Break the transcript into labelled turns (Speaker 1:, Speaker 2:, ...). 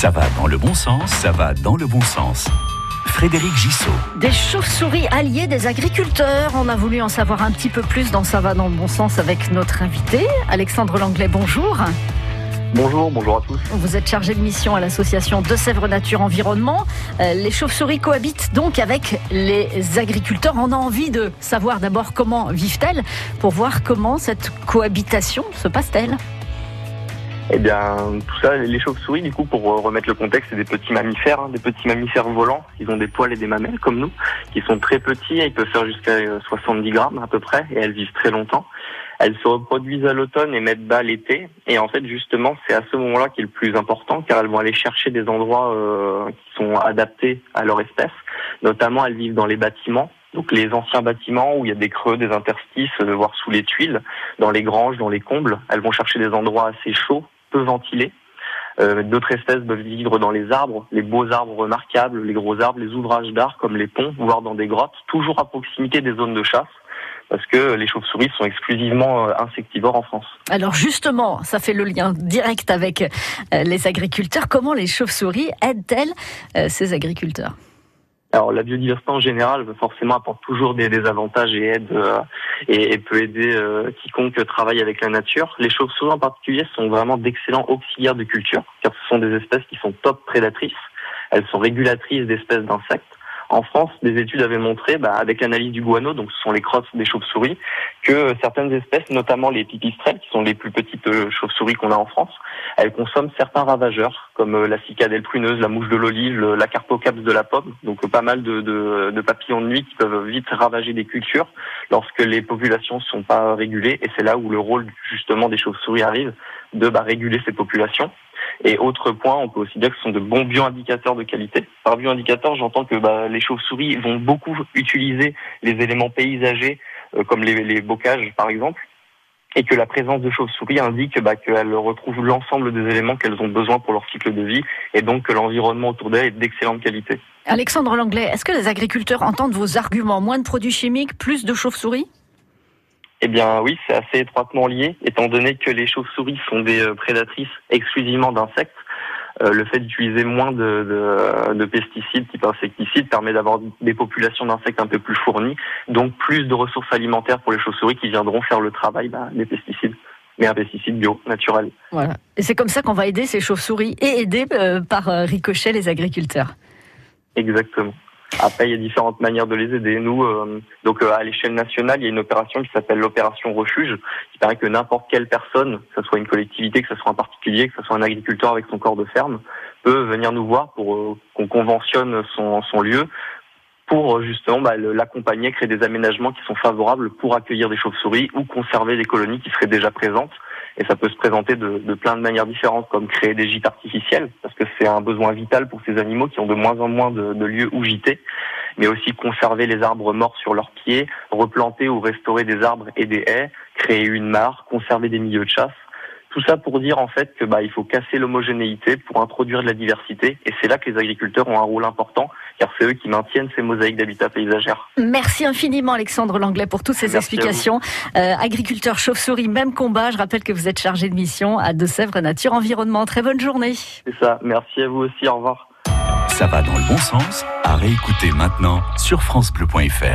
Speaker 1: Ça va dans le bon sens, ça va dans le bon sens. Frédéric Gissot.
Speaker 2: Des chauves-souris alliés des agriculteurs. On a voulu en savoir un petit peu plus dans Ça va dans le bon sens avec notre invité, Alexandre Langlais. Bonjour.
Speaker 3: Bonjour, bonjour à tous.
Speaker 2: Vous êtes chargé de mission à l'association De Sèvres Nature Environnement. Euh, les chauves-souris cohabitent donc avec les agriculteurs. On a envie de savoir d'abord comment vivent-elles pour voir comment cette cohabitation se passe-t-elle.
Speaker 3: Eh bien, tout ça, les chauves-souris, du coup, pour remettre le contexte, c'est des petits mammifères, hein, des petits mammifères volants. Ils ont des poils et des mamelles comme nous, qui sont très petits. Ils peuvent faire jusqu'à 70 euh, grammes à peu près, et elles vivent très longtemps. Elles se reproduisent à l'automne et mettent bas l'été. Et en fait, justement, c'est à ce moment-là qui est le plus important, car elles vont aller chercher des endroits euh, qui sont adaptés à leur espèce. Notamment, elles vivent dans les bâtiments. Donc les anciens bâtiments où il y a des creux, des interstices, euh, voire sous les tuiles, dans les granges, dans les combles. Elles vont chercher des endroits assez chauds peu ventilés. Euh, D'autres espèces peuvent vivre dans les arbres, les beaux arbres remarquables, les gros arbres, les ouvrages d'art comme les ponts, voire dans des grottes, toujours à proximité des zones de chasse parce que les chauves-souris sont exclusivement euh, insectivores en France.
Speaker 2: Alors justement, ça fait le lien direct avec euh, les agriculteurs. Comment les chauves-souris aident-elles ces agriculteurs?
Speaker 3: Alors la biodiversité en général forcément apporte toujours des, avantages et aide euh, et, peut aider euh, quiconque travaille avec la nature. Les chauves-souris en particulier sont vraiment d'excellents auxiliaires de culture car ce sont des espèces qui sont top prédatrices. Elles sont régulatrices d'espèces d'insectes en France, des études avaient montré, bah, avec l'analyse du guano, donc ce sont les crosses des chauves-souris, que certaines espèces, notamment les pipistrelles, qui sont les plus petites euh, chauves-souris qu'on a en France, elles consomment certains ravageurs, comme euh, la cicadelle pruneuse, la mouche de l'olive, la carpocaps de la pomme, donc pas mal de, papillons de nuit qui peuvent vite ravager des cultures lorsque les populations ne sont pas régulées, et c'est là où le rôle justement des chauves-souris arrive, de bah, réguler ces populations. Et autre point, on peut aussi dire que ce sont de bons bioindicateurs de qualité. Par bioindicateurs, j'entends que bah, les chauves-souris vont beaucoup utiliser les éléments paysagers, euh, comme les, les, bocages par exemple, et que la présence de chauves-souris indique bah, qu'elles retrouvent l'ensemble des éléments qu'elles ont besoin pour leur cycle de vie, et donc que l'environnement autour d'elles est d'excellente qualité.
Speaker 2: Alexandre Langlais, est-ce que les agriculteurs entendent vos arguments? Moins de produits chimiques, plus de chauves-souris?
Speaker 3: Eh bien oui, c'est assez étroitement lié, étant donné que les chauves-souris sont des euh, prédatrices exclusivement d'insectes. Euh, le fait d'utiliser moins de, de, pesticides type insecticides permet d'avoir des populations d'insectes un peu plus fournies, donc plus de ressources alimentaires pour les chauves-souris qui viendront faire le travail bah, des pesticides mais un pesticide bio, naturel.
Speaker 2: Voilà. Et c'est comme ça qu'on va aider ces chauves-souris et aider euh, par ricochet les agriculteurs.
Speaker 3: Exactement. Après, il y a différentes manières de les aider. Nous, euh, donc euh, à l'échelle nationale, il y a une opération qui s'appelle l'opération refuge, qui permet que n'importe quelle personne, que ce soit une collectivité, que ce soit un particulier, que ce soit un agriculteur avec son corps de ferme, peut venir nous voir pour euh, qu'on conventionne son, lieu pour justement bah, l'accompagner, créer des aménagements qui sont favorables pour accueillir des chauves-souris ou conserver des colonies qui seraient déjà présentes et ça peut se présenter de, plein de manières différentes, comme créer des gîtes artificiels, parce que c'est un besoin vital pour ces animaux qui ont de moins en moins de, de lieux où gîter, mais aussi conserver les arbres morts sur leurs pieds, replanter ou restaurer des arbres et des haies, créer une mare, conserver des milieux de chasse. Tout ça pour dire en fait que bah, il faut casser l'homogénéité pour introduire de la diversité et c'est là que les agriculteurs ont un rôle important car c'est eux qui maintiennent ces mosaïques d'habitat paysagère.
Speaker 2: Merci infiniment Alexandre Langlais pour toutes ces explications. Euh, agriculteur chauve-souris, même combat. Je rappelle que vous êtes chargé de mission à De-Sèvres Nature Environnement. Très bonne journée.
Speaker 3: C'est ça. Merci à vous aussi. Au revoir.
Speaker 1: Ça va dans le bon sens. À réécouter maintenant sur francebleu.fr.